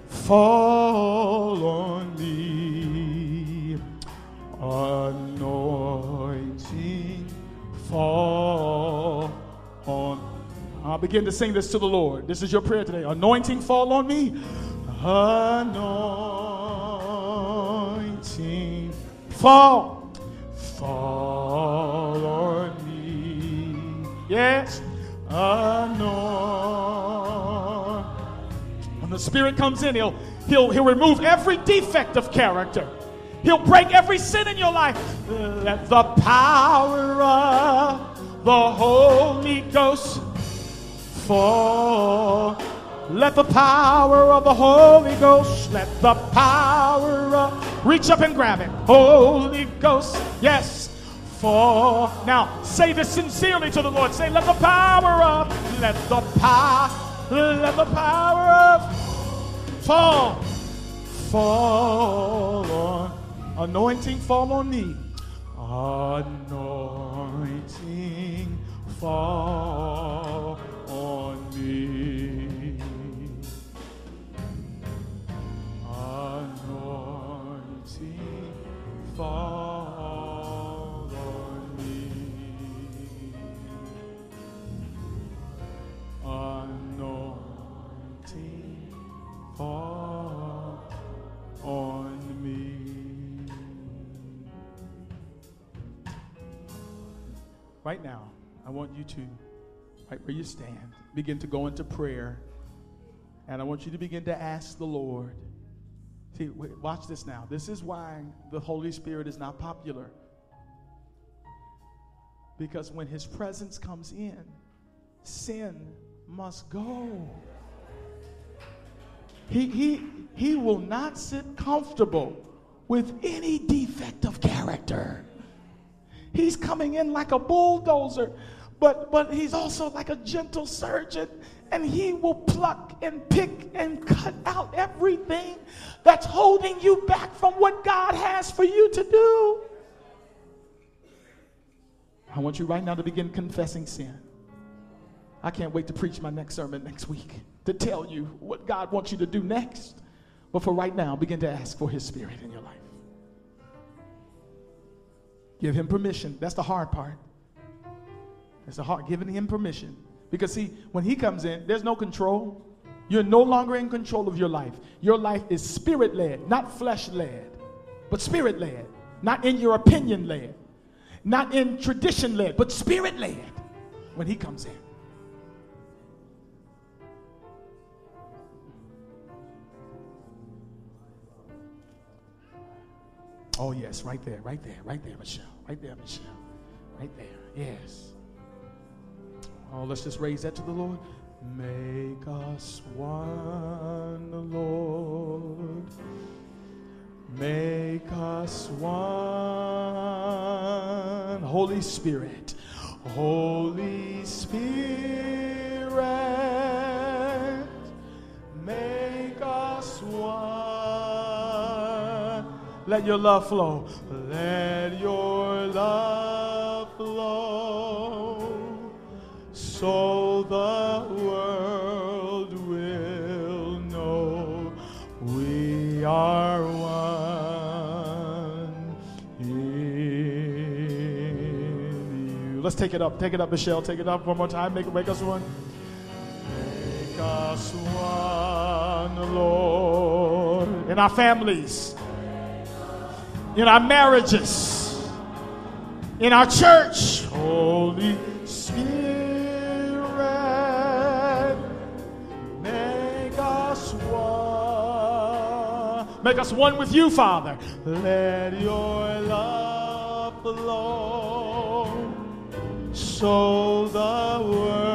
fall on me, anointing fall on. I'll begin to sing this to the Lord. This is your prayer today. Anointing fall on me. Anointing fall. Yes. Anoint. When the Spirit comes in, he'll, he'll, he'll remove every defect of character. He'll break every sin in your life. Let the power of the Holy Ghost fall. Let the power of the Holy Ghost, let the power of, reach up and grab it. Holy Ghost, yes, Now, say this sincerely to the Lord. Say, let the power of, let the power, let the power of, fall, fall on, anointing fall on me. Anointing fall on me. Anointing fall Right now, I want you to, right where you stand, begin to go into prayer. And I want you to begin to ask the Lord. See, watch this now. This is why the Holy Spirit is not popular. Because when His presence comes in, sin must go. He, he, he will not sit comfortable with any defect of character. He's coming in like a bulldozer, but, but he's also like a gentle surgeon, and he will pluck and pick and cut out everything that's holding you back from what God has for you to do. I want you right now to begin confessing sin. I can't wait to preach my next sermon next week to tell you what God wants you to do next. But for right now, begin to ask for His Spirit in your life. Give Him permission. That's the hard part. That's the hard, giving Him permission. Because, see, when He comes in, there's no control. You're no longer in control of your life. Your life is spirit led, not flesh led, but spirit led. Not in your opinion led, not in tradition led, but spirit led when He comes in. Oh, yes, right there, right there, right there, Michelle. Right there, Michelle. Right there, yes. Oh, let's just raise that to the Lord. Make us one, Lord. Make us one. Holy Spirit. Holy Spirit. Make us one. Let your love flow. Let your love flow. So the world will know we are one in you. Let's take it up. Take it up, Michelle. Take it up one more time. Make, it make us one. Make us one, Lord. In our families, in our marriages, in our church. Holy Spirit, make us one. Make us one with you, Father. Let your love flow so the world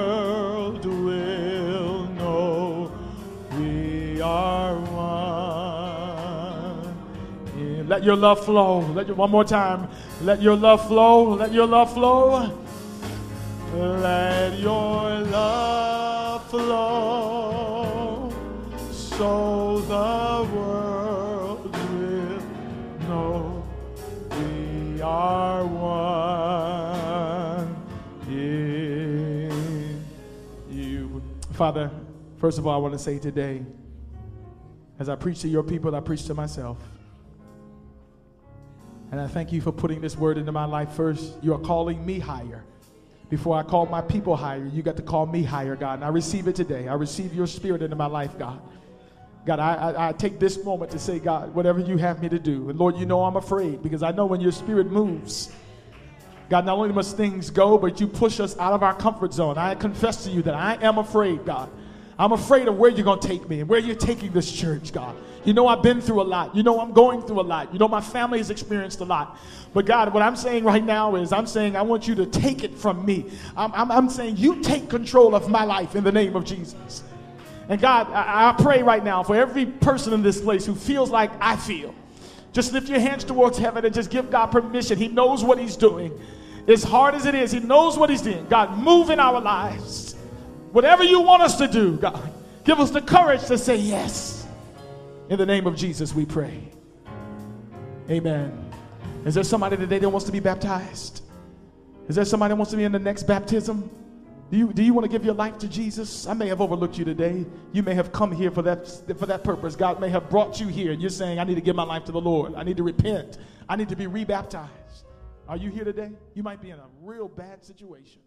Let your love flow. Let your, one more time. Let your love flow. Let your love flow. Let your love flow so the world will know we are one in you. Father, first of all, I want to say today, as I preach to your people, I preach to myself. And I thank you for putting this word into my life first. You are calling me higher. Before I call my people higher, you got to call me higher, God. And I receive it today. I receive your spirit into my life, God. God, I, I, I take this moment to say, God, whatever you have me to do. And Lord, you know I'm afraid because I know when your spirit moves, God, not only must things go, but you push us out of our comfort zone. I confess to you that I am afraid, God. I'm afraid of where you're going to take me and where you're taking this church, God. You know, I've been through a lot. You know, I'm going through a lot. You know, my family has experienced a lot. But God, what I'm saying right now is I'm saying I want you to take it from me. I'm, I'm, I'm saying you take control of my life in the name of Jesus. And God, I, I pray right now for every person in this place who feels like I feel. Just lift your hands towards heaven and just give God permission. He knows what He's doing. As hard as it is, He knows what He's doing. God, move in our lives. Whatever you want us to do, God, give us the courage to say yes. In the name of Jesus, we pray. Amen. Is there somebody today that wants to be baptized? Is there somebody that wants to be in the next baptism? Do you, do you want to give your life to Jesus? I may have overlooked you today. You may have come here for that, for that purpose. God may have brought you here, and you're saying, I need to give my life to the Lord. I need to repent. I need to be rebaptized. Are you here today? You might be in a real bad situation.